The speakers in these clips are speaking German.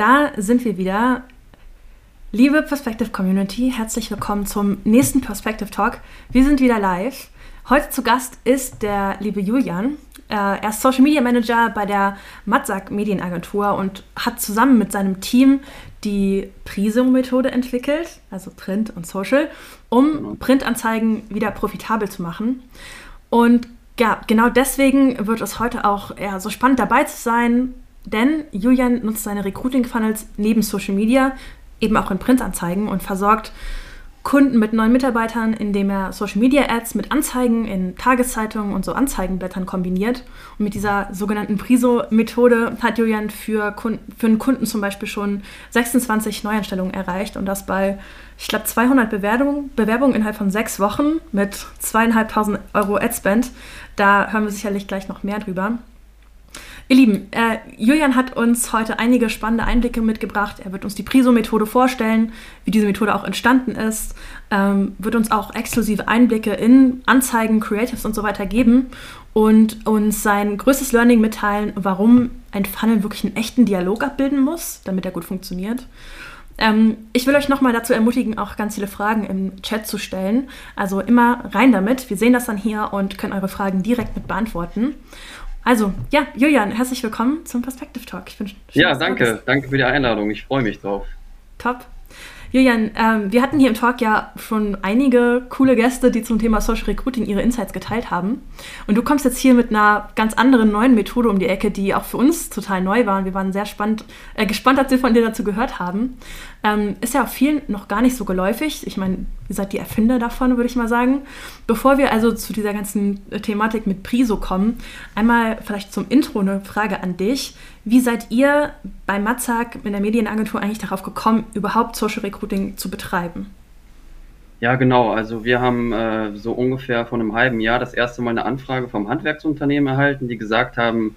da sind wir wieder. Liebe Perspective Community, herzlich willkommen zum nächsten Perspective Talk. Wir sind wieder live. Heute zu Gast ist der liebe Julian. Äh, er ist Social Media Manager bei der Matzak Medienagentur und hat zusammen mit seinem Team die Priso-Methode entwickelt, also Print und Social, um genau. Printanzeigen wieder profitabel zu machen. Und ja, genau deswegen wird es heute auch eher so spannend dabei zu sein, denn Julian nutzt seine Recruiting-Funnels neben Social Media eben auch in Printanzeigen und versorgt Kunden mit neuen Mitarbeitern, indem er Social Media Ads mit Anzeigen in Tageszeitungen und so Anzeigenblättern kombiniert. Und mit dieser sogenannten Priso-Methode hat Julian für, Kunden, für einen Kunden zum Beispiel schon 26 Neueinstellungen erreicht und das bei, ich glaube, 200 Bewerbungen, Bewerbungen innerhalb von sechs Wochen mit zweieinhalbtausend Euro Adspend. Da hören wir sicherlich gleich noch mehr drüber. Ihr Lieben, äh, Julian hat uns heute einige spannende Einblicke mitgebracht. Er wird uns die Priso-Methode vorstellen, wie diese Methode auch entstanden ist, ähm, wird uns auch exklusive Einblicke in Anzeigen, Creatives und so weiter geben und uns sein größtes Learning mitteilen, warum ein Funnel wirklich einen echten Dialog abbilden muss, damit er gut funktioniert. Ähm, ich will euch nochmal dazu ermutigen, auch ganz viele Fragen im Chat zu stellen. Also immer rein damit. Wir sehen das dann hier und können eure Fragen direkt mit beantworten. Also, ja, Julian, herzlich willkommen zum Perspective Talk. Ich bin ja, danke. Danke für die Einladung. Ich freue mich drauf. Top. Julian, ähm, wir hatten hier im Talk ja schon einige coole Gäste, die zum Thema Social Recruiting ihre Insights geteilt haben. Und du kommst jetzt hier mit einer ganz anderen neuen Methode um die Ecke, die auch für uns total neu war. Und wir waren sehr spannend, äh, gespannt, als wir von dir dazu gehört haben. Ähm, ist ja auch vielen noch gar nicht so geläufig. Ich meine, ihr seid die Erfinder davon, würde ich mal sagen. Bevor wir also zu dieser ganzen Thematik mit Priso kommen, einmal vielleicht zum Intro eine Frage an dich. Wie seid ihr bei Matzak in der Medienagentur eigentlich darauf gekommen, überhaupt Social Recruiting zu betreiben? Ja, genau. Also wir haben äh, so ungefähr vor einem halben Jahr das erste Mal eine Anfrage vom Handwerksunternehmen erhalten, die gesagt haben,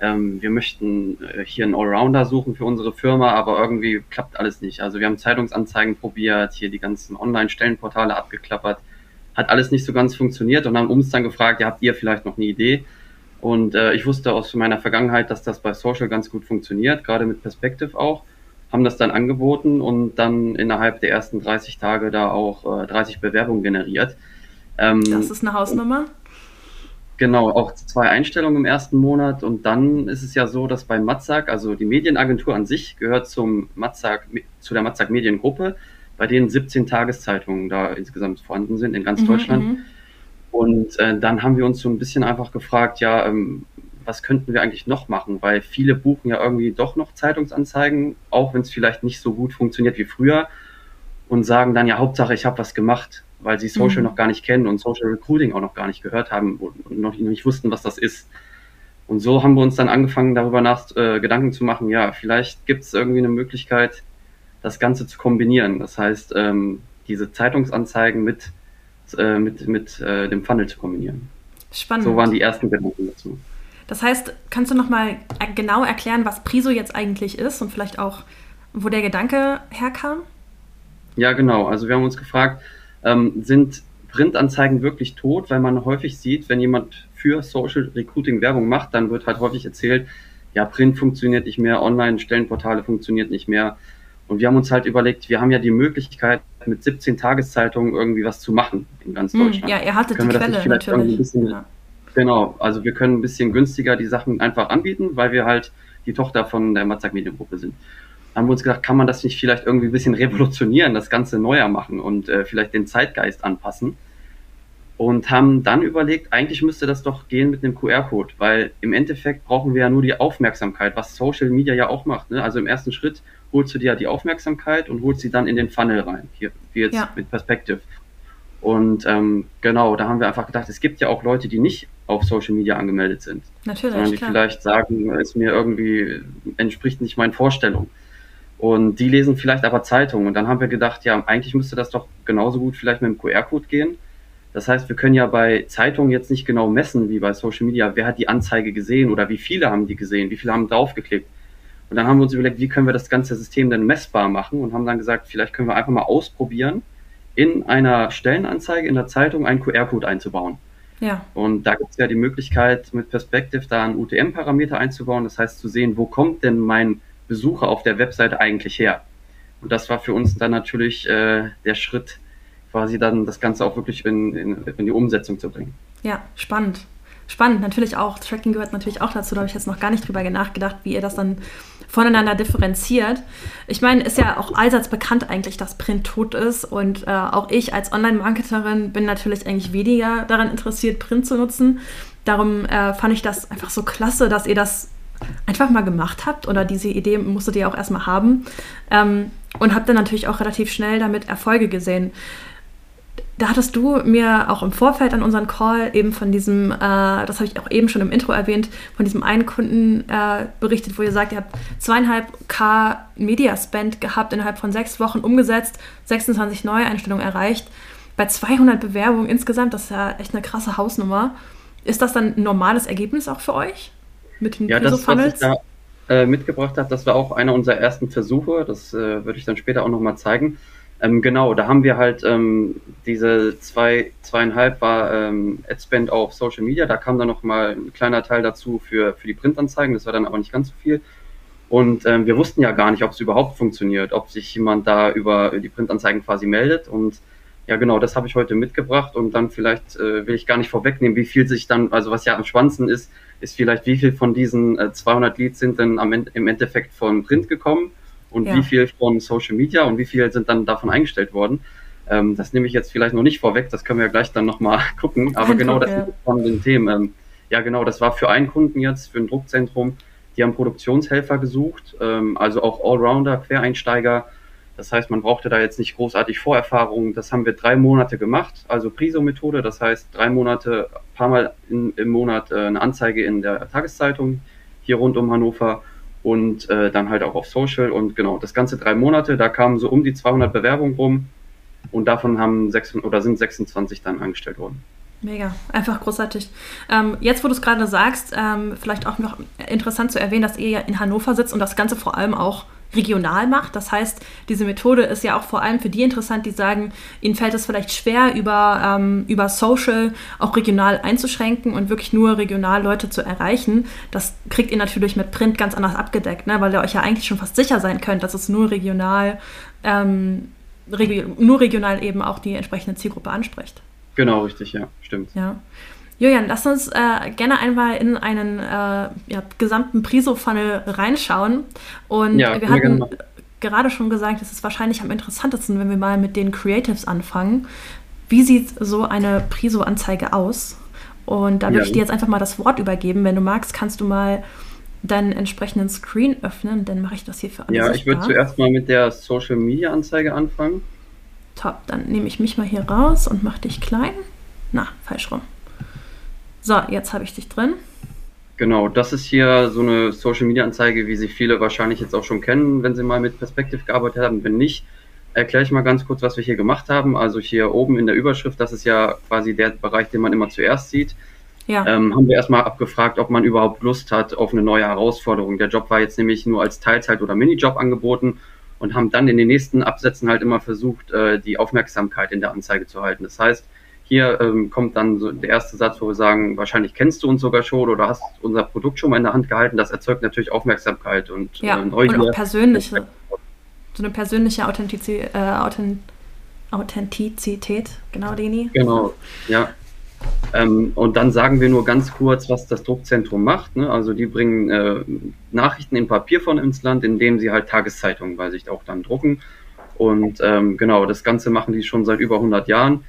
ähm, wir möchten äh, hier einen Allrounder suchen für unsere Firma, aber irgendwie klappt alles nicht. Also wir haben Zeitungsanzeigen probiert, hier die ganzen Online-Stellenportale abgeklappert, hat alles nicht so ganz funktioniert und haben uns dann gefragt, ja, habt ihr vielleicht noch eine Idee? Und äh, ich wusste aus meiner Vergangenheit, dass das bei Social ganz gut funktioniert, gerade mit Perspective auch. Haben das dann angeboten und dann innerhalb der ersten 30 Tage da auch äh, 30 Bewerbungen generiert. Ähm, das ist eine Hausnummer. Genau, auch zwei Einstellungen im ersten Monat. Und dann ist es ja so, dass bei Matzak, also die Medienagentur an sich gehört zum Matzak, zu der Matzak Mediengruppe, bei denen 17 Tageszeitungen da insgesamt vorhanden sind in ganz mhm, Deutschland. Mhm. Und äh, dann haben wir uns so ein bisschen einfach gefragt, ja, ähm, was könnten wir eigentlich noch machen? Weil viele buchen ja irgendwie doch noch Zeitungsanzeigen, auch wenn es vielleicht nicht so gut funktioniert wie früher und sagen dann ja, Hauptsache, ich habe was gemacht, weil sie Social mhm. noch gar nicht kennen und Social Recruiting auch noch gar nicht gehört haben und noch nicht wussten, was das ist. Und so haben wir uns dann angefangen, darüber nach äh, Gedanken zu machen, ja, vielleicht gibt es irgendwie eine Möglichkeit, das Ganze zu kombinieren. Das heißt, ähm, diese Zeitungsanzeigen mit äh, mit, mit äh, dem Funnel zu kombinieren. Spannend. So waren die ersten Gedanken dazu. Das heißt, kannst du nochmal genau erklären, was Priso jetzt eigentlich ist und vielleicht auch, wo der Gedanke herkam? Ja, genau. Also wir haben uns gefragt, ähm, sind Printanzeigen wirklich tot? Weil man häufig sieht, wenn jemand für Social Recruiting Werbung macht, dann wird halt häufig erzählt, ja, Print funktioniert nicht mehr, Online-Stellenportale funktioniert nicht mehr. Und wir haben uns halt überlegt, wir haben ja die Möglichkeit, mit 17 Tageszeitungen irgendwie was zu machen in ganz hm, Deutschland. Ja, ihr hattet können die Quelle natürlich. Bisschen, ja. Genau, also wir können ein bisschen günstiger die Sachen einfach anbieten, weil wir halt die Tochter von der Matzak Mediengruppe sind. Haben wir uns gedacht, kann man das nicht vielleicht irgendwie ein bisschen revolutionieren, das Ganze neuer machen und äh, vielleicht den Zeitgeist anpassen? Und haben dann überlegt, eigentlich müsste das doch gehen mit einem QR-Code, weil im Endeffekt brauchen wir ja nur die Aufmerksamkeit, was Social Media ja auch macht. Ne? Also im ersten Schritt holst du dir die Aufmerksamkeit und holst sie dann in den Funnel rein, hier, wie jetzt ja. mit Perspective. Und ähm, genau, da haben wir einfach gedacht, es gibt ja auch Leute, die nicht auf Social Media angemeldet sind. Natürlich. Sondern die klar. vielleicht sagen, es mir irgendwie entspricht nicht meinen Vorstellungen. Und die lesen vielleicht aber Zeitungen. Und dann haben wir gedacht, ja, eigentlich müsste das doch genauso gut vielleicht mit dem QR-Code gehen. Das heißt, wir können ja bei Zeitungen jetzt nicht genau messen, wie bei Social Media, wer hat die Anzeige gesehen oder wie viele haben die gesehen, wie viele haben draufgeklickt. Und dann haben wir uns überlegt, wie können wir das ganze System dann messbar machen und haben dann gesagt, vielleicht können wir einfach mal ausprobieren, in einer Stellenanzeige in der Zeitung einen QR-Code einzubauen. Ja. Und da gibt es ja die Möglichkeit, mit Perspective da einen UTM-Parameter einzubauen. Das heißt, zu sehen, wo kommt denn mein Besucher auf der Webseite eigentlich her? Und das war für uns dann natürlich äh, der Schritt, quasi dann das Ganze auch wirklich in, in, in die Umsetzung zu bringen. Ja, spannend. Spannend, natürlich auch. Tracking gehört natürlich auch dazu. Da habe ich jetzt noch gar nicht drüber nachgedacht, wie ihr das dann voneinander differenziert. Ich meine, ist ja auch allseits bekannt eigentlich, dass Print tot ist. Und äh, auch ich als Online-Marketerin bin natürlich eigentlich weniger daran interessiert, Print zu nutzen. Darum äh, fand ich das einfach so klasse, dass ihr das einfach mal gemacht habt oder diese Idee musstet ihr auch erstmal haben ähm, und habt dann natürlich auch relativ schnell damit Erfolge gesehen da hattest du mir auch im Vorfeld an unseren Call eben von diesem, äh, das habe ich auch eben schon im Intro erwähnt, von diesem einen Kunden äh, berichtet, wo ihr sagt, ihr habt zweieinhalb K Media Spend gehabt, innerhalb von sechs Wochen umgesetzt, 26 Neueinstellungen erreicht. Bei 200 Bewerbungen insgesamt, das ist ja echt eine krasse Hausnummer. Ist das dann ein normales Ergebnis auch für euch mit den ja, das, was ich da äh, mitgebracht habe, das war auch einer unserer ersten Versuche. Das äh, würde ich dann später auch nochmal zeigen ähm, genau, da haben wir halt ähm, diese zwei, zweieinhalb war ähm, Adspend auf Social Media, da kam dann noch mal ein kleiner Teil dazu für, für die Printanzeigen, das war dann aber nicht ganz so viel. Und ähm, wir wussten ja gar nicht, ob es überhaupt funktioniert, ob sich jemand da über die Printanzeigen quasi meldet. Und ja, genau, das habe ich heute mitgebracht. Und dann vielleicht äh, will ich gar nicht vorwegnehmen, wie viel sich dann, also was ja am spannendsten ist, ist vielleicht, wie viel von diesen äh, 200 Leads sind denn am, im Endeffekt von Print gekommen und ja. wie viel von Social Media und wie viel sind dann davon eingestellt worden. Ähm, das nehme ich jetzt vielleicht noch nicht vorweg, das können wir ja gleich dann nochmal gucken. Aber Kein genau Druck, das ja. von den Themen. Ähm, ja, genau, das war für einen Kunden jetzt, für ein Druckzentrum. Die haben Produktionshelfer gesucht, ähm, also auch Allrounder, Quereinsteiger. Das heißt, man brauchte da jetzt nicht großartig Vorerfahrungen. Das haben wir drei Monate gemacht, also Priso-Methode. Das heißt, drei Monate, paar Mal in, im Monat äh, eine Anzeige in der Tageszeitung hier rund um Hannover und äh, dann halt auch auf Social und genau, das ganze drei Monate, da kamen so um die 200 Bewerbungen rum und davon haben sechs, oder sind 26 dann angestellt worden. Mega, einfach großartig. Ähm, jetzt, wo du es gerade sagst, ähm, vielleicht auch noch interessant zu erwähnen, dass ihr ja in Hannover sitzt und das Ganze vor allem auch regional macht. Das heißt, diese Methode ist ja auch vor allem für die interessant, die sagen, ihnen fällt es vielleicht schwer, über, ähm, über Social auch regional einzuschränken und wirklich nur regional Leute zu erreichen. Das kriegt ihr natürlich mit Print ganz anders abgedeckt, ne? weil ihr euch ja eigentlich schon fast sicher sein könnt, dass es nur regional, ähm, regi nur regional eben auch die entsprechende Zielgruppe anspricht. Genau, richtig, ja, stimmt. Ja. Julian, lass uns äh, gerne einmal in einen äh, ja, gesamten Priso-Funnel reinschauen. Und ja, wir hatten gerade schon gesagt, es ist wahrscheinlich am interessantesten, wenn wir mal mit den Creatives anfangen. Wie sieht so eine Priso-Anzeige aus? Und da würde ja. ich dir jetzt einfach mal das Wort übergeben. Wenn du magst, kannst du mal deinen entsprechenden Screen öffnen, dann mache ich das hier für alle. Ja, ich würde zuerst mal mit der Social Media Anzeige anfangen. Top, dann nehme ich mich mal hier raus und mache dich klein. Na, falsch rum. So, jetzt habe ich dich drin. Genau, das ist hier so eine Social Media Anzeige, wie sie viele wahrscheinlich jetzt auch schon kennen, wenn sie mal mit Perspective gearbeitet haben. Wenn nicht, erkläre ich mal ganz kurz, was wir hier gemacht haben. Also hier oben in der Überschrift, das ist ja quasi der Bereich, den man immer zuerst sieht. Ja. Ähm, haben wir erstmal abgefragt, ob man überhaupt Lust hat auf eine neue Herausforderung. Der Job war jetzt nämlich nur als Teilzeit- oder Minijob angeboten und haben dann in den nächsten Absätzen halt immer versucht, äh, die Aufmerksamkeit in der Anzeige zu halten. Das heißt, hier ähm, kommt dann so der erste Satz, wo wir sagen, wahrscheinlich kennst du uns sogar schon oder hast unser Produkt schon mal in der Hand gehalten. Das erzeugt natürlich Aufmerksamkeit und ja, äh, Neugier. Und auch persönliche, so eine persönliche Authentizi äh, Authent Authentizität, genau, Deni. Genau, ja. Ähm, und dann sagen wir nur ganz kurz, was das Druckzentrum macht. Ne? Also die bringen äh, Nachrichten in Papierform ins Land, indem sie halt Tageszeitungen bei sich auch dann drucken. Und ähm, genau, das Ganze machen die schon seit über 100 Jahren.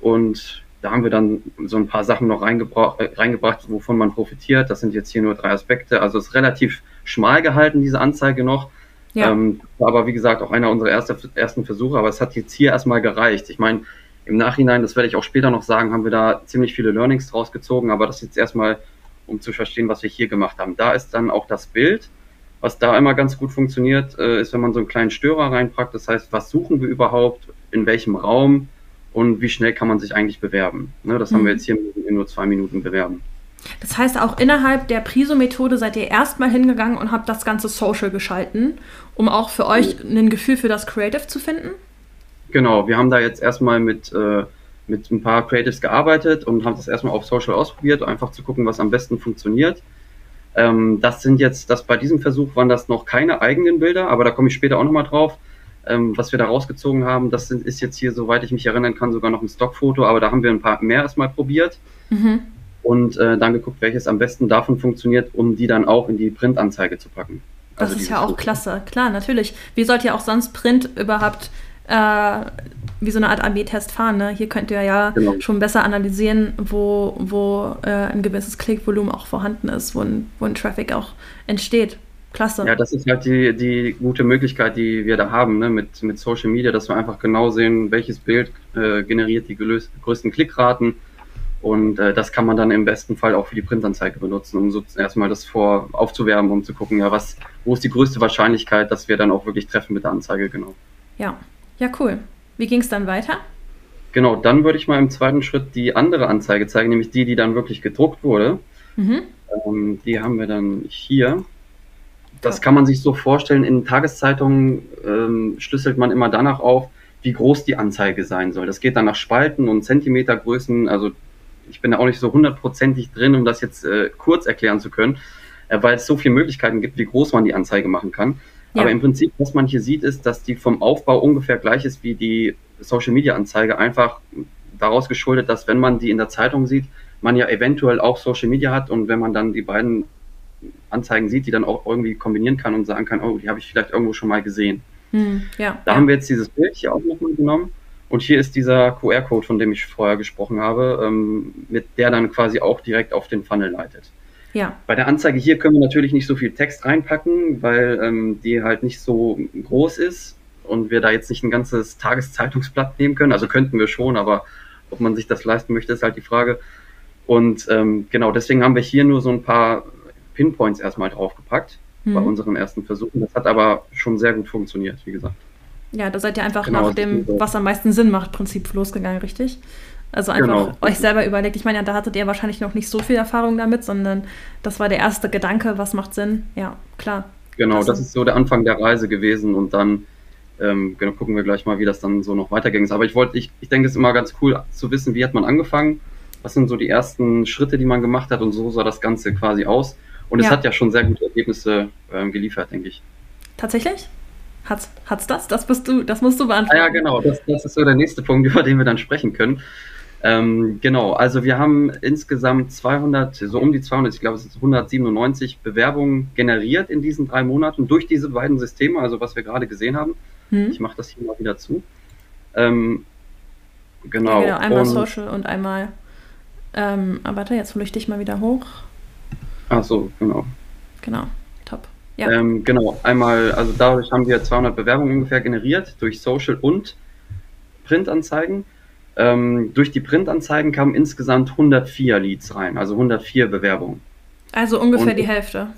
Und da haben wir dann so ein paar Sachen noch reingebracht, äh, reingebracht, wovon man profitiert. Das sind jetzt hier nur drei Aspekte. Also es ist relativ schmal gehalten, diese Anzeige noch. Ja. Ähm, aber wie gesagt, auch einer unserer erste, ersten Versuche. Aber es hat jetzt hier erstmal gereicht. Ich meine, im Nachhinein, das werde ich auch später noch sagen, haben wir da ziemlich viele Learnings draus gezogen. Aber das ist jetzt erstmal, um zu verstehen, was wir hier gemacht haben. Da ist dann auch das Bild. Was da immer ganz gut funktioniert, äh, ist, wenn man so einen kleinen Störer reinpackt. Das heißt, was suchen wir überhaupt? In welchem Raum? Und wie schnell kann man sich eigentlich bewerben. Ne, das mhm. haben wir mhm. jetzt hier in nur zwei Minuten bewerben. Das heißt, auch innerhalb der Priso-Methode seid ihr erstmal hingegangen und habt das Ganze social geschalten, um auch für euch ein Gefühl für das Creative zu finden? Genau, wir haben da jetzt erstmal mit, äh, mit ein paar Creatives gearbeitet und haben das erstmal auf Social ausprobiert, einfach zu gucken, was am besten funktioniert. Ähm, das sind jetzt, das bei diesem Versuch waren das noch keine eigenen Bilder, aber da komme ich später auch nochmal drauf. Ähm, was wir da rausgezogen haben, das sind, ist jetzt hier, soweit ich mich erinnern kann, sogar noch ein Stockfoto, aber da haben wir ein paar mehr erstmal probiert mhm. und äh, dann geguckt, welches am besten davon funktioniert, um die dann auch in die Printanzeige zu packen. Also das ist ja auch Foto. klasse, klar, natürlich. Wie sollte ja auch sonst Print überhaupt äh, wie so eine Art AB-Test fahren. Ne? Hier könnt ihr ja genau. schon besser analysieren, wo, wo äh, ein gewisses Klickvolumen auch vorhanden ist, wo ein, wo ein Traffic auch entsteht. Klasse. Ja, das ist halt die, die gute Möglichkeit, die wir da haben ne? mit, mit Social Media, dass wir einfach genau sehen, welches Bild äh, generiert die größten Klickraten. Und äh, das kann man dann im besten Fall auch für die Printanzeige benutzen, um so erstmal das vor aufzuwärmen, um zu gucken, ja, was, wo ist die größte Wahrscheinlichkeit, dass wir dann auch wirklich treffen mit der Anzeige, genau. Ja, ja, cool. Wie ging es dann weiter? Genau, dann würde ich mal im zweiten Schritt die andere Anzeige zeigen, nämlich die, die dann wirklich gedruckt wurde. Mhm. Ähm, die haben wir dann hier. Das kann man sich so vorstellen, in Tageszeitungen ähm, schlüsselt man immer danach auf, wie groß die Anzeige sein soll. Das geht dann nach Spalten und Zentimetergrößen. Also ich bin da auch nicht so hundertprozentig drin, um das jetzt äh, kurz erklären zu können, äh, weil es so viele Möglichkeiten gibt, wie groß man die Anzeige machen kann. Ja. Aber im Prinzip, was man hier sieht, ist, dass die vom Aufbau ungefähr gleich ist wie die Social Media Anzeige. Einfach daraus geschuldet, dass wenn man die in der Zeitung sieht, man ja eventuell auch Social Media hat und wenn man dann die beiden Anzeigen sieht, die dann auch irgendwie kombinieren kann und sagen kann, oh, die habe ich vielleicht irgendwo schon mal gesehen. Hm, ja, da haben wir jetzt dieses Bild hier auch nochmal genommen. Und hier ist dieser QR-Code, von dem ich vorher gesprochen habe, ähm, mit der dann quasi auch direkt auf den Funnel leitet. Ja. Bei der Anzeige hier können wir natürlich nicht so viel Text reinpacken, weil ähm, die halt nicht so groß ist und wir da jetzt nicht ein ganzes Tageszeitungsblatt nehmen können. Also könnten wir schon, aber ob man sich das leisten möchte, ist halt die Frage. Und ähm, genau, deswegen haben wir hier nur so ein paar Pinpoints erstmal draufgepackt mhm. bei unseren ersten Versuchen. Das hat aber schon sehr gut funktioniert, wie gesagt. Ja, da seid ihr einfach genau, nach dem, was am meisten Sinn macht, Prinzip losgegangen, richtig? Also einfach genau. euch selber überlegt. Ich meine, ja, da hattet ihr wahrscheinlich noch nicht so viel Erfahrung damit, sondern das war der erste Gedanke, was macht Sinn? Ja, klar. Genau, das, das ist so der Anfang der Reise gewesen und dann ähm, genau, gucken wir gleich mal, wie das dann so noch weiterging. Aber ich wollte, ich, ich denke, es ist immer ganz cool zu wissen, wie hat man angefangen, was sind so die ersten Schritte, die man gemacht hat und so sah das Ganze quasi aus. Und ja. es hat ja schon sehr gute Ergebnisse ähm, geliefert, denke ich. Tatsächlich? Hat's, hat's das? Das bist du, das musst du beantworten. Ah, ja, genau. Das, das ist so der nächste Punkt, über den wir dann sprechen können. Ähm, genau, also wir haben insgesamt 200, so um die 200, ich glaube es ist 197 Bewerbungen generiert in diesen drei Monaten durch diese beiden Systeme, also was wir gerade gesehen haben. Hm. Ich mache das hier mal wieder zu. Ähm, genau. Ja, genau. Einmal und, Social und einmal, ähm, aber warte, jetzt hole ich dich mal wieder hoch. Ach so, genau. Genau, top. Ja. Ähm, genau, einmal, also dadurch haben wir 200 Bewerbungen ungefähr generiert durch Social und Printanzeigen. Ähm, durch die Printanzeigen kamen insgesamt 104 Leads rein, also 104 Bewerbungen. Also ungefähr und, die Hälfte.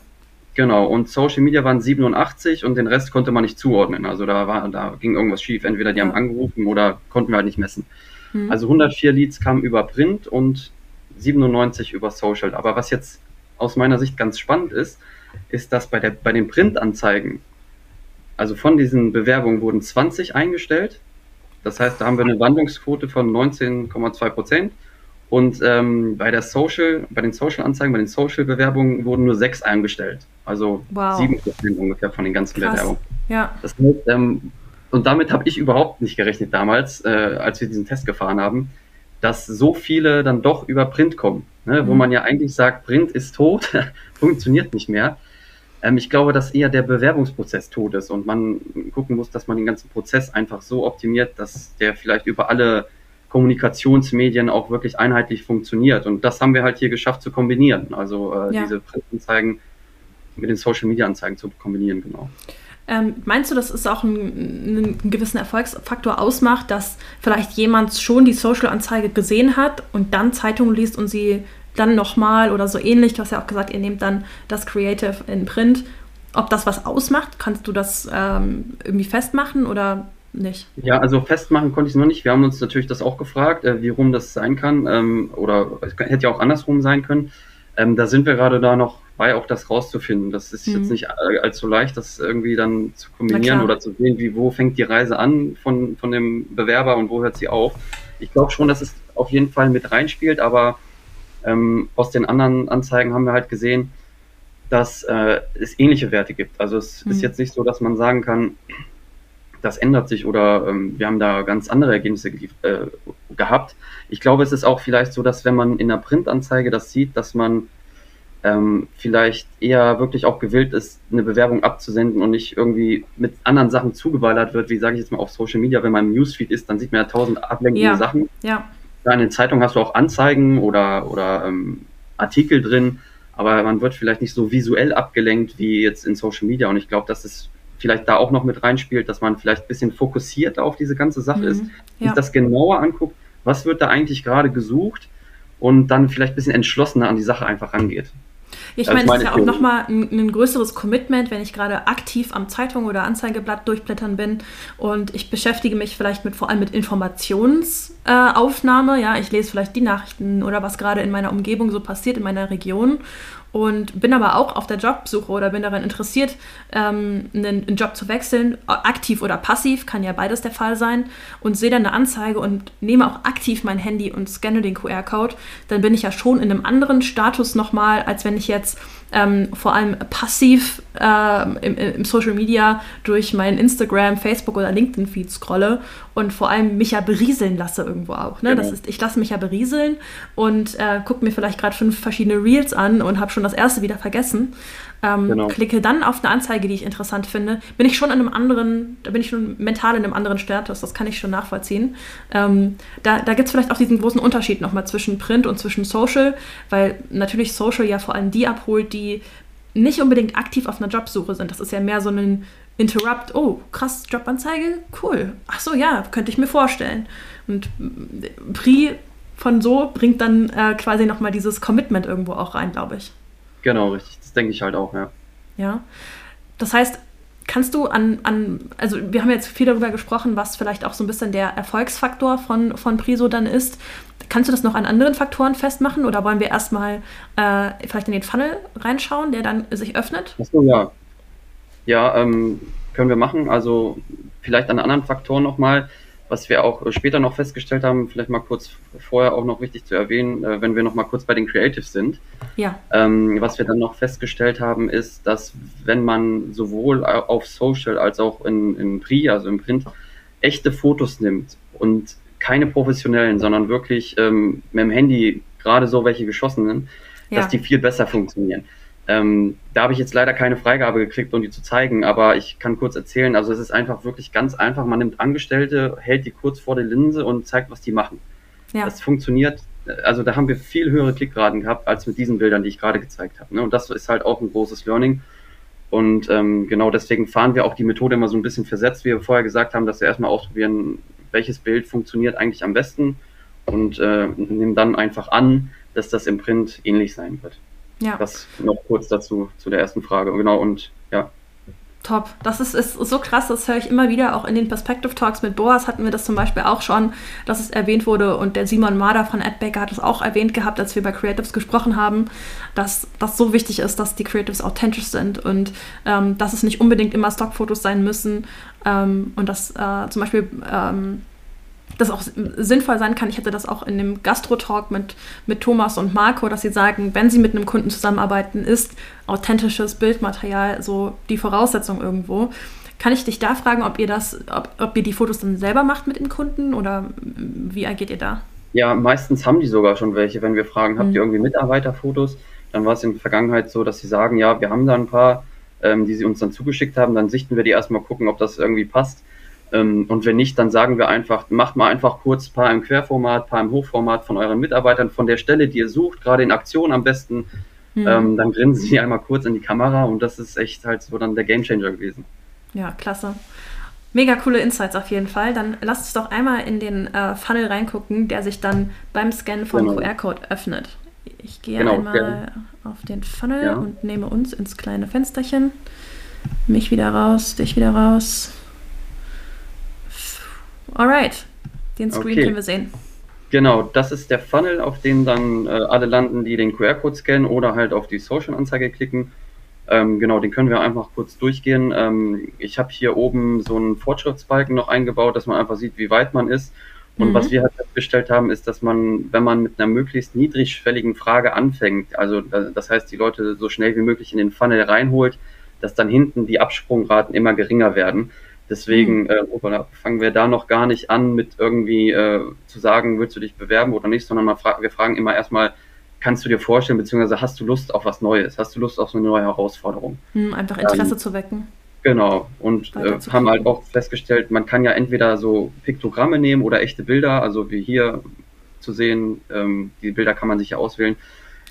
Genau, und Social Media waren 87 und den Rest konnte man nicht zuordnen. Also da war, da ging irgendwas schief. Entweder die ja. haben angerufen oder konnten wir halt nicht messen. Hm. Also 104 Leads kamen über Print und 97 über Social. Aber was jetzt aus meiner Sicht ganz spannend ist, ist, dass bei, der, bei den Printanzeigen, also von diesen Bewerbungen wurden 20 eingestellt das heißt, da haben wir eine Wandlungsquote von 19,2 Prozent. Und ähm, bei der Social, bei den Social-Anzeigen, bei den Social-Bewerbungen wurden nur sechs eingestellt. Also sieben wow. Prozent ungefähr von den ganzen Krass. Bewerbungen. Ja. Das heißt, ähm, und damit habe ich überhaupt nicht gerechnet damals, äh, als wir diesen Test gefahren haben, dass so viele dann doch über Print kommen. Ne? Mhm. Wo man ja eigentlich sagt, Print ist tot, funktioniert nicht mehr. Ähm, ich glaube, dass eher der Bewerbungsprozess tot ist und man gucken muss, dass man den ganzen Prozess einfach so optimiert, dass der vielleicht über alle Kommunikationsmedien auch wirklich einheitlich funktioniert. Und das haben wir halt hier geschafft zu kombinieren. Also äh, ja. diese Printanzeigen mit den Social Media Anzeigen zu kombinieren, genau. Ähm, meinst du, dass es auch einen, einen, gewissen Erfolgsfaktor ausmacht, dass vielleicht jemand schon die Social-Anzeige gesehen hat und dann Zeitungen liest und sie dann nochmal oder so ähnlich. Du hast ja auch gesagt, ihr nehmt dann das Creative in Print. Ob das was ausmacht, kannst du das ähm, irgendwie festmachen oder nicht? Ja, also festmachen konnte ich es noch nicht. Wir haben uns natürlich das auch gefragt, äh, wie rum das sein kann. Ähm, oder es hätte ja auch andersrum sein können. Ähm, da sind wir gerade da noch bei, auch das rauszufinden. Das ist mhm. jetzt nicht allzu leicht, das irgendwie dann zu kombinieren oder zu sehen, wie, wo fängt die Reise an von, von dem Bewerber und wo hört sie auf. Ich glaube schon, dass es auf jeden Fall mit reinspielt, aber ähm, aus den anderen Anzeigen haben wir halt gesehen, dass äh, es ähnliche Werte gibt. Also es mhm. ist jetzt nicht so, dass man sagen kann, das ändert sich oder ähm, wir haben da ganz andere Ergebnisse äh, gehabt. Ich glaube, es ist auch vielleicht so, dass wenn man in der Printanzeige das sieht, dass man ähm, vielleicht eher wirklich auch gewillt ist, eine Bewerbung abzusenden und nicht irgendwie mit anderen Sachen zugeballert wird, wie sage ich jetzt mal auf Social Media, wenn man im Newsfeed ist, dann sieht man ja tausend ablenkende ja, Sachen. Ja. In den Zeitungen hast du auch Anzeigen oder, oder ähm, Artikel drin, aber man wird vielleicht nicht so visuell abgelenkt wie jetzt in Social Media und ich glaube, dass es vielleicht da auch noch mit reinspielt, dass man vielleicht ein bisschen fokussierter auf diese ganze Sache mhm, ist, ja. sich das genauer anguckt, was wird da eigentlich gerade gesucht und dann vielleicht ein bisschen entschlossener an die Sache einfach rangeht. Ich meine, es ist ja auch nochmal ein, ein größeres Commitment, wenn ich gerade aktiv am Zeitung oder Anzeigeblatt durchblättern bin. Und ich beschäftige mich vielleicht mit vor allem mit Informationsaufnahme. Äh, ja, ich lese vielleicht die Nachrichten oder was gerade in meiner Umgebung so passiert, in meiner Region. Und bin aber auch auf der Jobsuche oder bin daran interessiert, ähm, einen, einen, Job zu wechseln, aktiv oder passiv, kann ja beides der Fall sein, und sehe dann eine Anzeige und nehme auch aktiv mein Handy und scanne den QR-Code, dann bin ich ja schon in einem anderen Status nochmal, als wenn ich jetzt ähm, vor allem passiv äh, im, im, Social Media durch mein Instagram, Facebook oder LinkedIn-Feed scrolle und vor allem mich ja berieseln lasse irgendwo auch. Ne? Genau. Das ist, ich lasse mich ja berieseln und äh, gucke mir vielleicht gerade fünf verschiedene Reels an und habe schon das erste wieder vergessen ähm, genau. klicke dann auf eine Anzeige, die ich interessant finde, bin ich schon in einem anderen, da bin ich schon mental in einem anderen Status, das kann ich schon nachvollziehen. Ähm, da da gibt es vielleicht auch diesen großen Unterschied nochmal zwischen Print und zwischen Social, weil natürlich Social ja vor allem die abholt, die nicht unbedingt aktiv auf einer Jobsuche sind. Das ist ja mehr so ein Interrupt, oh, krass, Jobanzeige, cool. Ach so, ja, könnte ich mir vorstellen. Und Pri von so bringt dann äh, quasi nochmal dieses Commitment irgendwo auch rein, glaube ich. Genau, richtig. Das denke ich halt auch, ja. Ja. Das heißt, kannst du an, an, also wir haben jetzt viel darüber gesprochen, was vielleicht auch so ein bisschen der Erfolgsfaktor von, von Priso dann ist. Kannst du das noch an anderen Faktoren festmachen oder wollen wir erstmal äh, vielleicht in den Funnel reinschauen, der dann sich öffnet? Achso, ja. Ja, ähm, können wir machen. Also vielleicht an anderen Faktoren nochmal was wir auch später noch festgestellt haben, vielleicht mal kurz vorher auch noch wichtig zu erwähnen, äh, wenn wir noch mal kurz bei den Creatives sind. Ja. Ähm, was wir dann noch festgestellt haben, ist, dass wenn man sowohl auf Social als auch in, in Pri, also im Print, echte Fotos nimmt und keine professionellen, sondern wirklich ähm, mit dem Handy gerade so welche geschossenen, ja. dass die viel besser funktionieren. Ähm, da habe ich jetzt leider keine Freigabe gekriegt, um die zu zeigen, aber ich kann kurz erzählen. Also es ist einfach wirklich ganz einfach. Man nimmt Angestellte, hält die kurz vor der Linse und zeigt, was die machen. Ja. Das funktioniert. Also da haben wir viel höhere Klickraten gehabt als mit diesen Bildern, die ich gerade gezeigt habe. Ne? Und das ist halt auch ein großes Learning. Und ähm, genau deswegen fahren wir auch die Methode immer so ein bisschen versetzt, wie wir vorher gesagt haben, dass wir erstmal ausprobieren, welches Bild funktioniert eigentlich am besten und äh, nehmen dann einfach an, dass das im Print ähnlich sein wird. Ja. Das noch kurz dazu, zu der ersten Frage. Genau, und ja. Top. Das ist, ist so krass, das höre ich immer wieder. Auch in den Perspective Talks mit Boas hatten wir das zum Beispiel auch schon, dass es erwähnt wurde. Und der Simon Marder von AdBaker hat es auch erwähnt gehabt, als wir bei Creatives gesprochen haben, dass das so wichtig ist, dass die Creatives authentisch sind und ähm, dass es nicht unbedingt immer Stockfotos sein müssen. Ähm, und dass äh, zum Beispiel ähm, das auch sinnvoll sein kann. Ich hatte das auch in dem Gastro-Talk mit, mit Thomas und Marco, dass sie sagen, wenn sie mit einem Kunden zusammenarbeiten, ist authentisches Bildmaterial so die Voraussetzung irgendwo. Kann ich dich da fragen, ob ihr das, ob, ob ihr die Fotos dann selber macht mit dem Kunden oder wie agiert ihr da? Ja, meistens haben die sogar schon welche. Wenn wir fragen, habt ihr mhm. irgendwie Mitarbeiterfotos, dann war es in der Vergangenheit so, dass sie sagen, ja, wir haben da ein paar, ähm, die sie uns dann zugeschickt haben, dann sichten wir die erstmal, gucken, ob das irgendwie passt und wenn nicht, dann sagen wir einfach, macht mal einfach kurz ein paar im Querformat, ein paar im Hochformat von euren Mitarbeitern von der Stelle, die ihr sucht, gerade in Aktion am besten. Mhm. Ähm, dann grinsen sie einmal kurz in die Kamera und das ist echt halt so dann der Gamechanger gewesen. Ja, klasse. Mega coole Insights auf jeden Fall. Dann lasst uns doch einmal in den äh, Funnel reingucken, der sich dann beim Scannen vom genau. QR-Code öffnet. Ich gehe genau, einmal gerne. auf den Funnel ja. und nehme uns ins kleine Fensterchen. Mich wieder raus, dich wieder raus. Alright, den Screen okay. können wir sehen. Genau, das ist der Funnel, auf den dann äh, alle landen, die den QR-Code scannen oder halt auf die Social-Anzeige klicken. Ähm, genau, den können wir einfach kurz durchgehen. Ähm, ich habe hier oben so einen Fortschrittsbalken noch eingebaut, dass man einfach sieht, wie weit man ist. Und mhm. was wir halt festgestellt haben, ist, dass man, wenn man mit einer möglichst niedrigschwelligen Frage anfängt, also das heißt, die Leute so schnell wie möglich in den Funnel reinholt, dass dann hinten die Absprungraten immer geringer werden. Deswegen mhm. äh, fangen wir da noch gar nicht an, mit irgendwie äh, zu sagen, willst du dich bewerben oder nicht, sondern fra wir fragen immer erstmal, kannst du dir vorstellen, beziehungsweise hast du Lust auf was Neues? Hast du Lust auf so eine neue Herausforderung? Mhm, einfach Interesse ähm, zu wecken. Genau, und äh, haben halt auch festgestellt, man kann ja entweder so Piktogramme nehmen oder echte Bilder, also wie hier zu sehen, ähm, die Bilder kann man sich ja auswählen.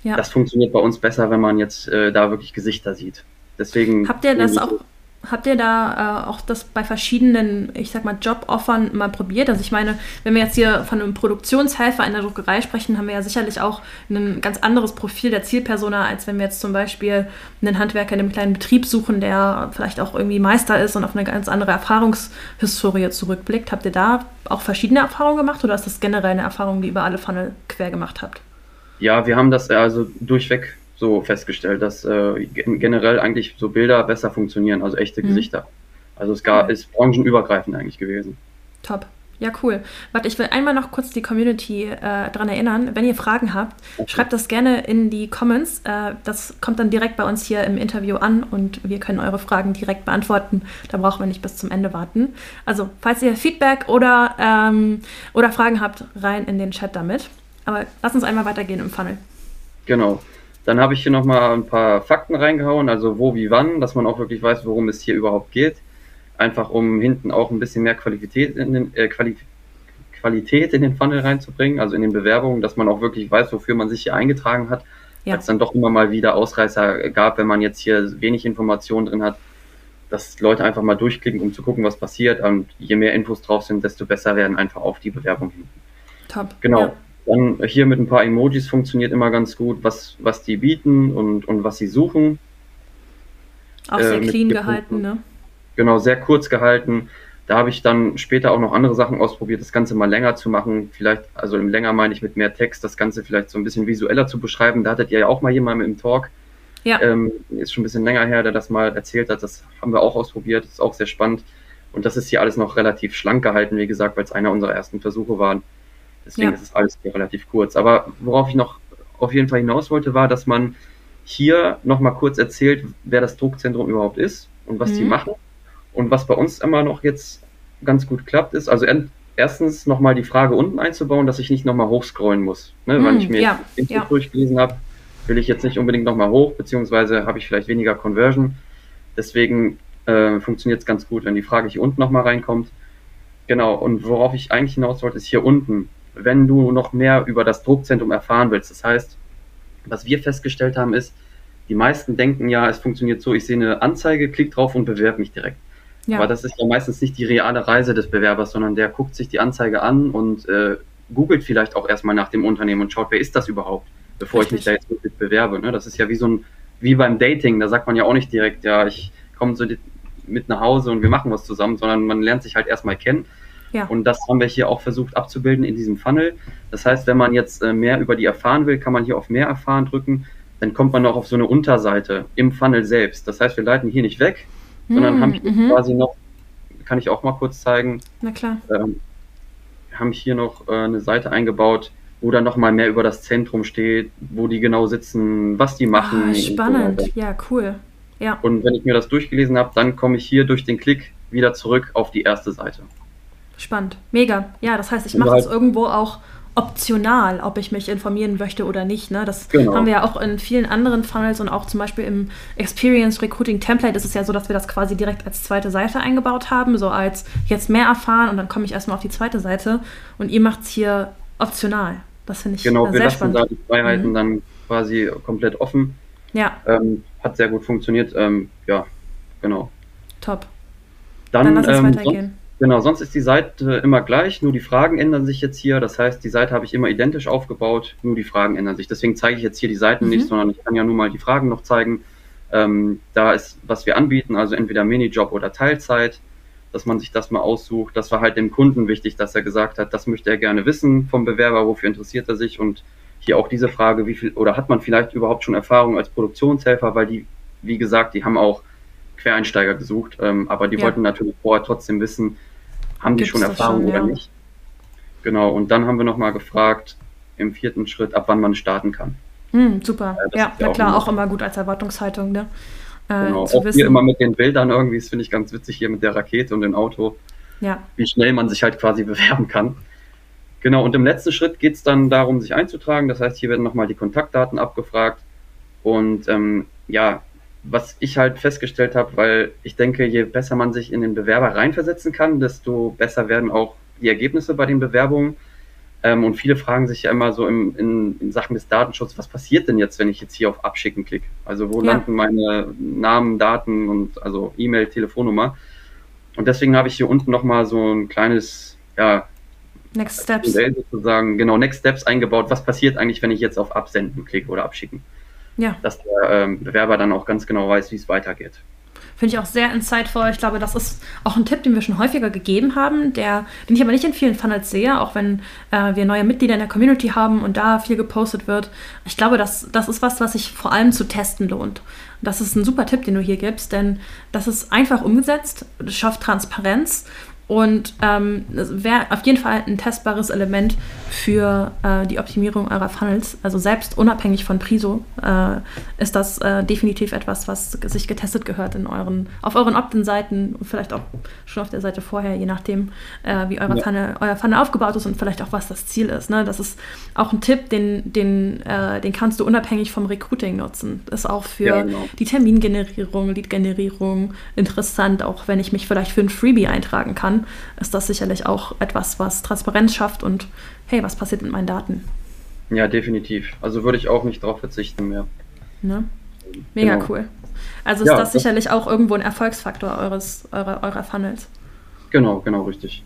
Ja. Das funktioniert bei uns besser, wenn man jetzt äh, da wirklich Gesichter sieht. Deswegen. Habt ihr das auch Habt ihr da äh, auch das bei verschiedenen, ich sag mal, Job-Offern mal probiert? Also ich meine, wenn wir jetzt hier von einem Produktionshelfer in der Druckerei sprechen, haben wir ja sicherlich auch ein ganz anderes Profil der Zielpersona, als wenn wir jetzt zum Beispiel einen Handwerker in einem kleinen Betrieb suchen, der vielleicht auch irgendwie Meister ist und auf eine ganz andere Erfahrungshistorie zurückblickt. Habt ihr da auch verschiedene Erfahrungen gemacht oder ist das generell eine Erfahrung, die über alle Funnel quer gemacht habt? Ja, wir haben das also durchweg so festgestellt, dass äh, generell eigentlich so Bilder besser funktionieren, also echte mhm. Gesichter. Also es gab, ist branchenübergreifend eigentlich gewesen. Top. Ja, cool. Warte, ich will einmal noch kurz die Community äh, daran erinnern. Wenn ihr Fragen habt, okay. schreibt das gerne in die Comments. Äh, das kommt dann direkt bei uns hier im Interview an und wir können eure Fragen direkt beantworten. Da brauchen wir nicht bis zum Ende warten. Also, falls ihr Feedback oder, ähm, oder Fragen habt, rein in den Chat damit. Aber lass uns einmal weitergehen im Funnel. Genau. Dann habe ich hier nochmal ein paar Fakten reingehauen, also wo, wie, wann, dass man auch wirklich weiß, worum es hier überhaupt geht. Einfach um hinten auch ein bisschen mehr Qualität in den, äh, Quali Qualität in den Funnel reinzubringen, also in den Bewerbungen, dass man auch wirklich weiß, wofür man sich hier eingetragen hat. Ja. Weil es dann doch immer mal wieder Ausreißer gab, wenn man jetzt hier wenig Informationen drin hat, dass Leute einfach mal durchklicken, um zu gucken, was passiert. Und je mehr Infos drauf sind, desto besser werden einfach auf die Bewerbung hinten. Top. Genau. Ja. Dann hier mit ein paar Emojis funktioniert immer ganz gut, was, was die bieten und, und was sie suchen. Auch sehr äh, clean gehalten, ne? Genau, sehr kurz gehalten. Da habe ich dann später auch noch andere Sachen ausprobiert, das Ganze mal länger zu machen. Vielleicht, also im länger meine ich mit mehr Text, das Ganze vielleicht so ein bisschen visueller zu beschreiben. Da hattet ihr ja auch mal jemanden im Talk. Ja. Ähm, ist schon ein bisschen länger her, der das mal erzählt hat. Das haben wir auch ausprobiert. Ist auch sehr spannend. Und das ist hier alles noch relativ schlank gehalten, wie gesagt, weil es einer unserer ersten Versuche war. Deswegen ja. ist es alles hier relativ kurz. Aber worauf ich noch auf jeden Fall hinaus wollte, war, dass man hier nochmal kurz erzählt, wer das Druckzentrum überhaupt ist und was mhm. die machen. Und was bei uns immer noch jetzt ganz gut klappt, ist, also erstens nochmal die Frage unten einzubauen, dass ich nicht nochmal hochscrollen muss. Ne? Mhm, Wenn ich mir ja, den ja. durchgelesen habe, will ich jetzt nicht unbedingt nochmal hoch, beziehungsweise habe ich vielleicht weniger Conversion. Deswegen äh, funktioniert es ganz gut, wenn die Frage hier unten nochmal reinkommt. Genau, und worauf ich eigentlich hinaus wollte, ist hier unten wenn du noch mehr über das Druckzentrum erfahren willst. Das heißt, was wir festgestellt haben, ist, die meisten denken ja, es funktioniert so, ich sehe eine Anzeige, klick drauf und bewerbe mich direkt. Ja. Aber das ist ja meistens nicht die reale Reise des Bewerbers, sondern der guckt sich die Anzeige an und äh, googelt vielleicht auch erstmal nach dem Unternehmen und schaut, wer ist das überhaupt, bevor Richtig. ich mich da jetzt wirklich bewerbe. Ne? Das ist ja wie so ein, wie beim Dating, da sagt man ja auch nicht direkt, ja, ich komme so mit nach Hause und wir machen was zusammen, sondern man lernt sich halt erstmal kennen ja. Und das haben wir hier auch versucht abzubilden in diesem Funnel. Das heißt, wenn man jetzt äh, mehr über die erfahren will, kann man hier auf mehr erfahren drücken. Dann kommt man auch auf so eine Unterseite im Funnel selbst. Das heißt, wir leiten hier nicht weg, mm, sondern haben hier mm quasi noch, kann ich auch mal kurz zeigen. Na klar. Ähm, haben hier noch äh, eine Seite eingebaut, wo dann nochmal mehr über das Zentrum steht, wo die genau sitzen, was die machen. Ah, spannend, so ja, cool. Ja. Und wenn ich mir das durchgelesen habe, dann komme ich hier durch den Klick wieder zurück auf die erste Seite. Spannend. Mega. Ja, das heißt, ich mache es irgendwo auch optional, ob ich mich informieren möchte oder nicht. Ne? Das genau. haben wir ja auch in vielen anderen Funnels und auch zum Beispiel im Experience Recruiting Template ist es ja so, dass wir das quasi direkt als zweite Seite eingebaut haben, so als jetzt mehr erfahren und dann komme ich erstmal auf die zweite Seite und ihr macht es hier optional. Das finde ich genau, sehr wir lassen spannend. da die Freiheiten mhm. dann quasi komplett offen. Ja. Ähm, hat sehr gut funktioniert. Ähm, ja, genau. Top. Dann, dann lass uns ähm, weitergehen. Genau, sonst ist die Seite immer gleich, nur die Fragen ändern sich jetzt hier. Das heißt, die Seite habe ich immer identisch aufgebaut, nur die Fragen ändern sich. Deswegen zeige ich jetzt hier die Seiten mhm. nicht, sondern ich kann ja nur mal die Fragen noch zeigen. Ähm, da ist, was wir anbieten, also entweder Minijob oder Teilzeit, dass man sich das mal aussucht. Das war halt dem Kunden wichtig, dass er gesagt hat, das möchte er gerne wissen vom Bewerber, wofür interessiert er sich und hier auch diese Frage, wie viel oder hat man vielleicht überhaupt schon Erfahrung als Produktionshelfer, weil die, wie gesagt, die haben auch Quereinsteiger gesucht, ähm, aber die ja. wollten natürlich vorher trotzdem wissen, haben die schon Erfahrung schon, oder ja. nicht? Genau, und dann haben wir nochmal gefragt im vierten Schritt, ab wann man starten kann. Hm, super. Äh, ja, na klar, auch immer gut als Erwartungshaltung. Ne? Äh, genau, auch wissen. hier immer mit den Bildern irgendwie, das finde ich ganz witzig hier mit der Rakete und dem Auto, ja. wie schnell man sich halt quasi bewerben kann. Genau, und im letzten Schritt geht es dann darum, sich einzutragen. Das heißt, hier werden nochmal die Kontaktdaten abgefragt. Und ähm, ja, was ich halt festgestellt habe, weil ich denke, je besser man sich in den Bewerber reinversetzen kann, desto besser werden auch die Ergebnisse bei den Bewerbungen. Ähm, und viele fragen sich ja immer so im, in, in, Sachen des Datenschutzes, was passiert denn jetzt, wenn ich jetzt hier auf Abschicken klicke? Also wo ja. landen meine Namen, Daten und also E-Mail, Telefonnummer? Und deswegen habe ich hier unten nochmal so ein kleines, ja, Next Steps. sozusagen, genau, Next Steps eingebaut. Was passiert eigentlich, wenn ich jetzt auf Absenden klicke oder Abschicken? Ja. Dass der ähm, Bewerber dann auch ganz genau weiß, wie es weitergeht. Finde ich auch sehr insightful. Ich glaube, das ist auch ein Tipp, den wir schon häufiger gegeben haben, der, den ich aber nicht in vielen Funnels sehe, auch wenn äh, wir neue Mitglieder in der Community haben und da viel gepostet wird. Ich glaube, das, das ist was, was sich vor allem zu testen lohnt. Das ist ein super Tipp, den du hier gibst, denn das ist einfach umgesetzt, schafft Transparenz und ähm, wäre auf jeden Fall ein testbares Element für äh, die Optimierung eurer Funnels. Also selbst unabhängig von Priso äh, ist das äh, definitiv etwas, was sich getestet gehört in euren, auf euren Opt-in-Seiten und vielleicht auch schon auf der Seite vorher, je nachdem, äh, wie eure ja. Funnel, euer Funnel aufgebaut ist und vielleicht auch was das Ziel ist. Ne? Das ist auch ein Tipp, den, den, äh, den kannst du unabhängig vom Recruiting nutzen. Ist auch für ja, genau. die Termingenerierung, Lead-Generierung interessant, auch wenn ich mich vielleicht für ein Freebie eintragen kann ist das sicherlich auch etwas, was Transparenz schafft und hey, was passiert mit meinen Daten? Ja, definitiv. Also würde ich auch nicht darauf verzichten mehr. Ne? Mega genau. cool. Also ist ja, das, das sicherlich auch irgendwo ein Erfolgsfaktor eures, eurer, eurer Funnels. Genau, genau, richtig.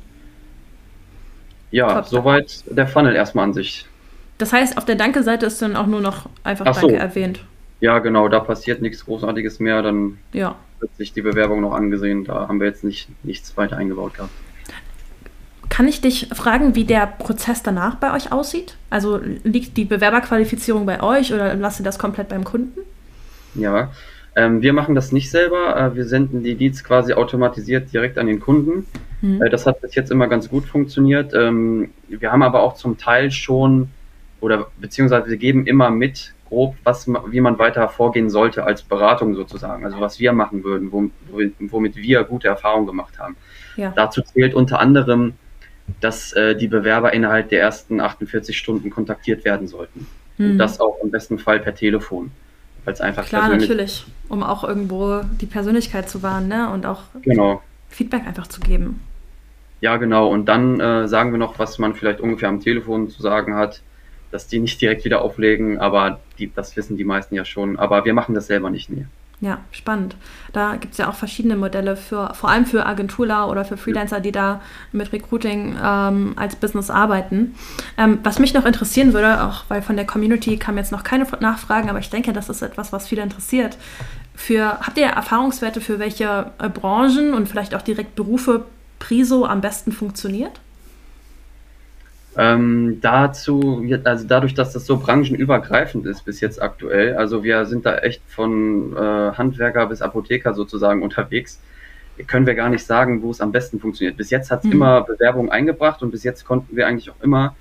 Ja, Top. soweit der Funnel erstmal an sich. Das heißt, auf der Danke-Seite ist dann auch nur noch einfach Ach Danke so. erwähnt. Ja, genau, da passiert nichts Großartiges mehr. Dann ja wird sich die Bewerbung noch angesehen. Da haben wir jetzt nicht, nichts weiter eingebaut gehabt. Kann ich dich fragen, wie der Prozess danach bei euch aussieht? Also liegt die Bewerberqualifizierung bei euch oder lasst ihr das komplett beim Kunden? Ja, ähm, wir machen das nicht selber. Äh, wir senden die Leads quasi automatisiert direkt an den Kunden. Mhm. Äh, das hat bis jetzt immer ganz gut funktioniert. Ähm, wir haben aber auch zum Teil schon oder beziehungsweise wir geben immer mit, grob, was, wie man weiter vorgehen sollte als Beratung sozusagen. Also was wir machen würden, womit wir gute Erfahrungen gemacht haben. Ja. Dazu zählt unter anderem, dass äh, die Bewerber innerhalb der ersten 48 Stunden kontaktiert werden sollten. Mhm. Und das auch im besten Fall per Telefon. Weil einfach Klar, natürlich, um auch irgendwo die Persönlichkeit zu wahren ne? und auch genau. Feedback einfach zu geben. Ja, genau. Und dann äh, sagen wir noch, was man vielleicht ungefähr am Telefon zu sagen hat dass die nicht direkt wieder auflegen, aber die, das wissen die meisten ja schon. Aber wir machen das selber nicht mehr. Ja, spannend. Da gibt es ja auch verschiedene Modelle für, vor allem für Agenturler oder für Freelancer, die da mit Recruiting ähm, als Business arbeiten. Ähm, was mich noch interessieren würde, auch weil von der Community kamen jetzt noch keine Nachfragen, aber ich denke, das ist etwas, was viele interessiert. Für, habt ihr Erfahrungswerte für welche äh, Branchen und vielleicht auch direkt Berufe Priso am besten funktioniert? Ähm, dazu, also dadurch, dass das so branchenübergreifend ist bis jetzt aktuell, also wir sind da echt von äh, Handwerker bis Apotheker sozusagen unterwegs, können wir gar nicht sagen, wo es am besten funktioniert. Bis jetzt hat es mhm. immer Bewerbungen eingebracht und bis jetzt konnten wir eigentlich auch immer,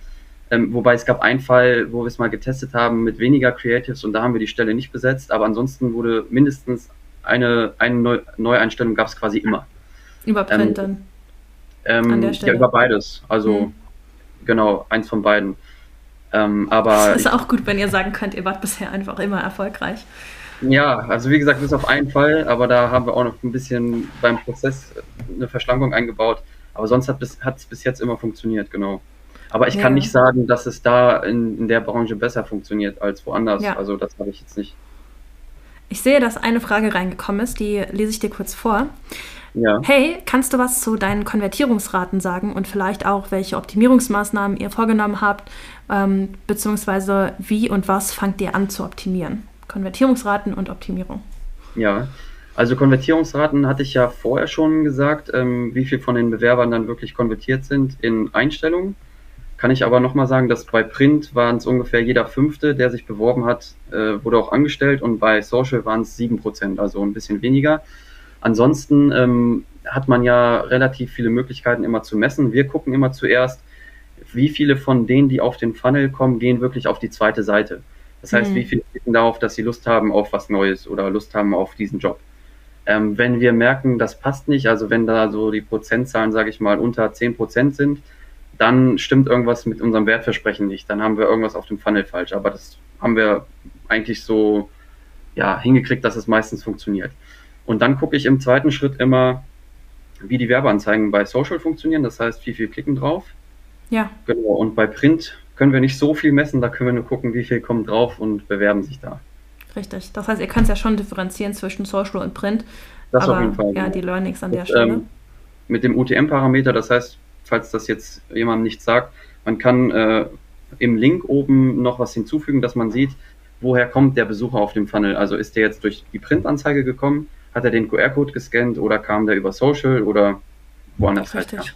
ähm, wobei es gab einen Fall, wo wir es mal getestet haben mit weniger Creatives und da haben wir die Stelle nicht besetzt, aber ansonsten wurde mindestens eine, eine Neu Neueinstellung gab es quasi immer. Über Print ähm, dann? Ähm, ja, über beides. Also mhm Genau, eins von beiden. Ähm, aber das ist auch gut, wenn ihr sagen könnt, ihr wart bisher einfach immer erfolgreich. Ja, also wie gesagt, bis auf einen Fall, aber da haben wir auch noch ein bisschen beim Prozess eine Verschlankung eingebaut. Aber sonst hat es bis, bis jetzt immer funktioniert, genau. Aber ich ja. kann nicht sagen, dass es da in, in der Branche besser funktioniert als woanders. Ja. Also das habe ich jetzt nicht. Ich sehe, dass eine Frage reingekommen ist, die lese ich dir kurz vor. Ja. Hey, kannst du was zu deinen Konvertierungsraten sagen und vielleicht auch, welche Optimierungsmaßnahmen ihr vorgenommen habt, ähm, beziehungsweise wie und was fangt ihr an zu optimieren? Konvertierungsraten und Optimierung. Ja, also Konvertierungsraten hatte ich ja vorher schon gesagt, ähm, wie viel von den Bewerbern dann wirklich konvertiert sind in Einstellungen. Kann ich aber nochmal sagen, dass bei Print waren es ungefähr jeder Fünfte, der sich beworben hat, äh, wurde auch angestellt und bei Social waren es sieben Prozent, also ein bisschen weniger. Ansonsten ähm, hat man ja relativ viele Möglichkeiten immer zu messen. Wir gucken immer zuerst, wie viele von denen, die auf den Funnel kommen, gehen wirklich auf die zweite Seite. Das heißt, mhm. wie viele klicken darauf, dass sie Lust haben auf was Neues oder Lust haben auf diesen Job. Ähm, wenn wir merken, das passt nicht, also wenn da so die Prozentzahlen, sage ich mal, unter 10 Prozent sind, dann stimmt irgendwas mit unserem Wertversprechen nicht. Dann haben wir irgendwas auf dem Funnel falsch. Aber das haben wir eigentlich so ja, hingekriegt, dass es meistens funktioniert. Und dann gucke ich im zweiten Schritt immer, wie die Werbeanzeigen bei Social funktionieren. Das heißt, wie viel klicken drauf. Ja. Genau. Und bei Print können wir nicht so viel messen. Da können wir nur gucken, wie viel kommen drauf und bewerben sich da. Richtig. Das heißt, ihr könnt ja schon differenzieren zwischen Social und Print. Das aber, auf jeden Fall. Ja, die Learnings an und, der Stelle. Ähm, mit dem UTM-Parameter, das heißt, falls das jetzt jemandem nichts sagt, man kann äh, im Link oben noch was hinzufügen, dass man sieht, woher kommt der Besucher auf dem Funnel. Also ist der jetzt durch die Printanzeige gekommen, hat er den QR-Code gescannt oder kam der über Social oder woanders halt. Richtig. Halt, ja.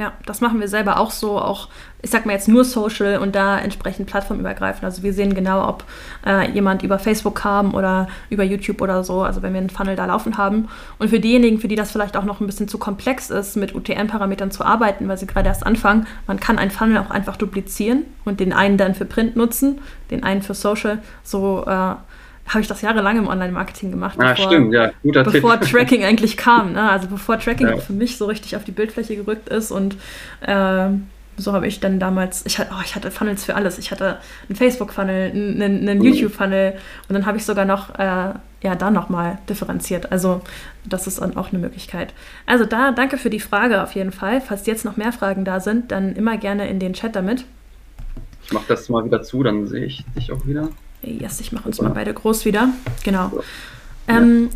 Ja, das machen wir selber auch so, auch, ich sag mal jetzt nur Social und da entsprechend plattformübergreifend. Also wir sehen genau, ob äh, jemand über Facebook kam oder über YouTube oder so, also wenn wir einen Funnel da laufen haben. Und für diejenigen, für die das vielleicht auch noch ein bisschen zu komplex ist, mit UTM-Parametern zu arbeiten, weil sie gerade erst anfangen, man kann einen Funnel auch einfach duplizieren und den einen dann für Print nutzen, den einen für Social. So äh, habe ich das jahrelang im Online-Marketing gemacht, ah, bevor, stimmt, ja. Guter bevor Tipp. Tracking eigentlich kam. Ne? Also bevor Tracking ja. für mich so richtig auf die Bildfläche gerückt ist und äh, so habe ich dann damals, ich hatte, oh, ich hatte Funnels für alles. Ich hatte einen Facebook-Funnel, einen, einen mhm. YouTube-Funnel und dann habe ich sogar noch, äh, ja, da nochmal differenziert. Also das ist dann auch eine Möglichkeit. Also da, danke für die Frage auf jeden Fall. Falls jetzt noch mehr Fragen da sind, dann immer gerne in den Chat damit. Ich mache das mal wieder zu, dann sehe ich dich auch wieder. Yes, ich mache uns mal beide groß wieder. Genau. Ähm,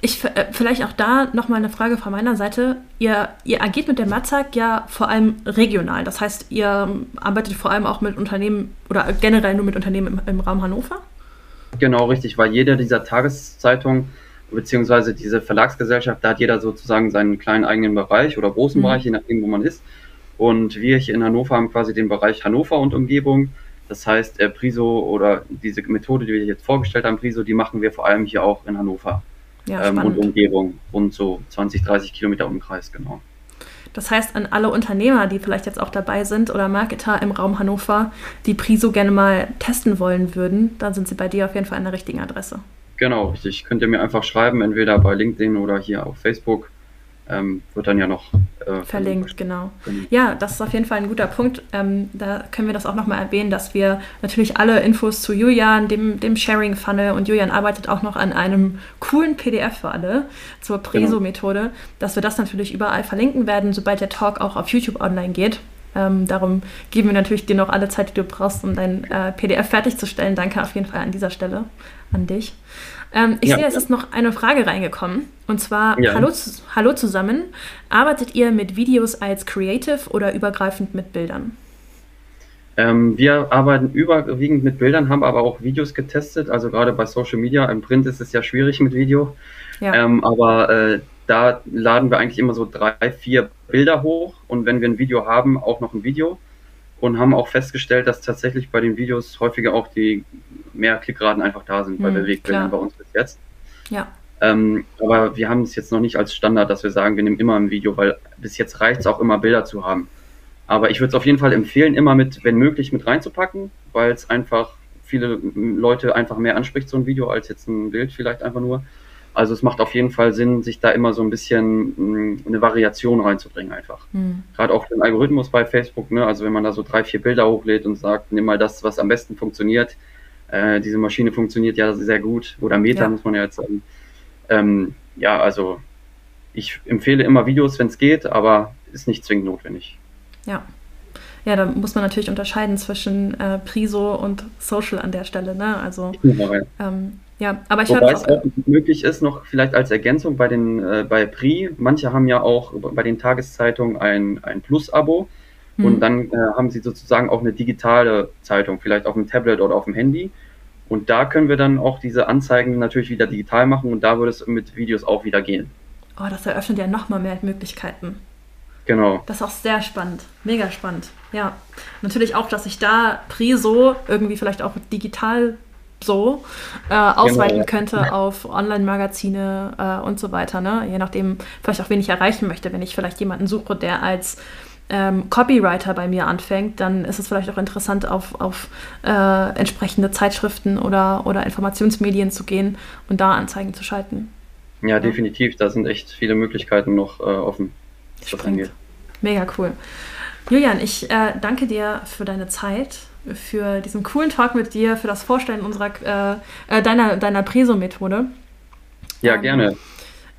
ich, äh, vielleicht auch da nochmal eine Frage von meiner Seite. Ihr, ihr agiert mit der Matzak ja vor allem regional. Das heißt, ihr arbeitet vor allem auch mit Unternehmen oder generell nur mit Unternehmen im, im Raum Hannover? Genau, richtig, weil jeder dieser Tageszeitungen beziehungsweise diese Verlagsgesellschaft, da hat jeder sozusagen seinen kleinen eigenen Bereich oder großen mhm. Bereich, je nachdem, wo man ist. Und wir hier in Hannover haben quasi den Bereich Hannover und Umgebung das heißt, äh, Priso oder diese Methode, die wir jetzt vorgestellt haben, Priso, die machen wir vor allem hier auch in Hannover ja, ähm, und Umgebung, rund so 20, 30 Kilometer Umkreis, genau. Das heißt, an alle Unternehmer, die vielleicht jetzt auch dabei sind oder Marketer im Raum Hannover, die Priso gerne mal testen wollen würden, dann sind sie bei dir auf jeden Fall an der richtigen Adresse. Genau, richtig. Könnt ihr mir einfach schreiben, entweder bei LinkedIn oder hier auf Facebook ähm, wird dann ja noch äh, verlinkt, genau. genau. Ja, das ist auf jeden Fall ein guter Punkt. Ähm, da können wir das auch nochmal erwähnen, dass wir natürlich alle Infos zu Julian, dem, dem Sharing-Funnel und Julian arbeitet auch noch an einem coolen PDF für alle zur Preso-Methode, genau. dass wir das natürlich überall verlinken werden, sobald der Talk auch auf YouTube online geht. Ähm, darum geben wir natürlich dir noch alle Zeit, die du brauchst, um dein äh, PDF fertigzustellen. Danke auf jeden Fall an dieser Stelle an dich. Ähm, ich ja. sehe, es ist noch eine Frage reingekommen. Und zwar, ja. hallo, hallo zusammen. Arbeitet ihr mit Videos als Creative oder übergreifend mit Bildern? Ähm, wir arbeiten überwiegend mit Bildern, haben aber auch Videos getestet. Also gerade bei Social Media. Im Print ist es ja schwierig mit Video. Ja. Ähm, aber äh, da laden wir eigentlich immer so drei, vier Bilder hoch. Und wenn wir ein Video haben, auch noch ein Video und haben auch festgestellt, dass tatsächlich bei den Videos häufiger auch die mehr Klickraten einfach da sind bei hm, Bewegbildern bei uns bis jetzt. Ja. Ähm, aber wir haben es jetzt noch nicht als Standard, dass wir sagen, wir nehmen immer ein Video, weil bis jetzt reicht es auch immer Bilder zu haben. Aber ich würde es auf jeden Fall empfehlen, immer mit, wenn möglich, mit reinzupacken, weil es einfach viele Leute einfach mehr anspricht, so ein Video, als jetzt ein Bild vielleicht einfach nur. Also es macht auf jeden Fall Sinn, sich da immer so ein bisschen mm, eine Variation reinzubringen einfach. Mhm. Gerade auch den Algorithmus bei Facebook, ne? also wenn man da so drei, vier Bilder hochlädt und sagt, nimm mal das, was am besten funktioniert. Äh, diese Maschine funktioniert ja sehr gut. Oder Meta ja. muss man ja jetzt sagen. Ähm, ja, also ich empfehle immer Videos, wenn es geht, aber ist nicht zwingend notwendig. Ja. Ja, da muss man natürlich unterscheiden zwischen äh, Priso und Social an der Stelle. Ne? Also genau, ja. Ähm, ja, aber ich Wobei es auch möglich ist, noch vielleicht als Ergänzung bei den äh, bei Pri, manche haben ja auch bei den Tageszeitungen ein, ein Plus-Abo mhm. und dann äh, haben sie sozusagen auch eine digitale Zeitung, vielleicht auf dem Tablet oder auf dem Handy. Und da können wir dann auch diese Anzeigen natürlich wieder digital machen und da würde es mit Videos auch wieder gehen. Oh, das eröffnet ja nochmal mehr Möglichkeiten. Genau. Das ist auch sehr spannend. Mega spannend. Ja. Natürlich auch, dass ich da Priso irgendwie vielleicht auch digital so äh, ausweiten genau, ja. könnte auf Online-Magazine äh, und so weiter. Ne? Je nachdem, vielleicht auch wen ich erreichen möchte, wenn ich vielleicht jemanden suche, der als ähm, Copywriter bei mir anfängt, dann ist es vielleicht auch interessant, auf, auf äh, entsprechende Zeitschriften oder, oder Informationsmedien zu gehen und da Anzeigen zu schalten. Ja, definitiv. Da sind echt viele Möglichkeiten noch äh, offen. Mega cool. Julian, ich äh, danke dir für deine Zeit, für diesen coolen Talk mit dir, für das Vorstellen unserer, äh, äh deiner, deiner Preso-Methode. Ja, ähm, gerne.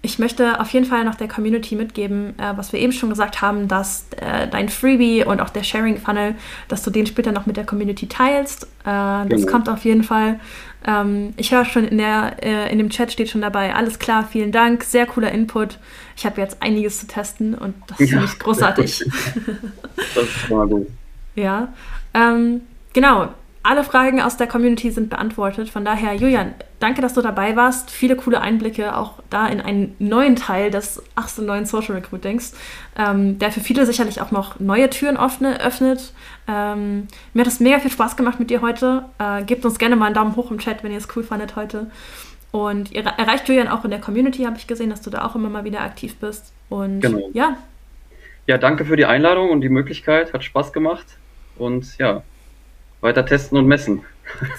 Ich möchte auf jeden Fall noch der Community mitgeben, äh, was wir eben schon gesagt haben, dass äh, dein Freebie und auch der Sharing Funnel, dass du den später noch mit der Community teilst. Äh, das genau. kommt auf jeden Fall. Ähm, ich höre schon in, der, äh, in dem Chat steht schon dabei, alles klar, vielen Dank, sehr cooler Input. Ich habe jetzt einiges zu testen und das ist ja, ich großartig. das ist mal gut. Ja, ähm, genau alle Fragen aus der Community sind beantwortet. Von daher, Julian, danke, dass du dabei warst. Viele coole Einblicke auch da in einen neuen Teil des 18 neuen Social Recruitings, ähm, der für viele sicherlich auch noch neue Türen offne, öffnet. Ähm, mir hat es mega viel Spaß gemacht mit dir heute. Äh, gebt uns gerne mal einen Daumen hoch im Chat, wenn ihr es cool fandet heute. Und ihr erreicht Julian auch in der Community, habe ich gesehen, dass du da auch immer mal wieder aktiv bist. Und genau. ja. Ja, danke für die Einladung und die Möglichkeit. Hat Spaß gemacht. Und ja, weiter testen und messen.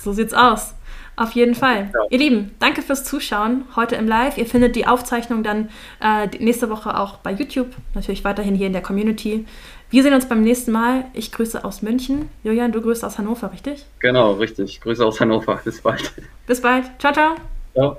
So sieht's aus. Auf jeden Fall. Ja. Ihr Lieben, danke fürs Zuschauen heute im Live. Ihr findet die Aufzeichnung dann äh, nächste Woche auch bei YouTube, natürlich weiterhin hier in der Community. Wir sehen uns beim nächsten Mal. Ich grüße aus München. Julian, du grüßt aus Hannover, richtig? Genau, richtig. Grüße aus Hannover. Bis bald. Bis bald. Ciao, ciao. Ciao.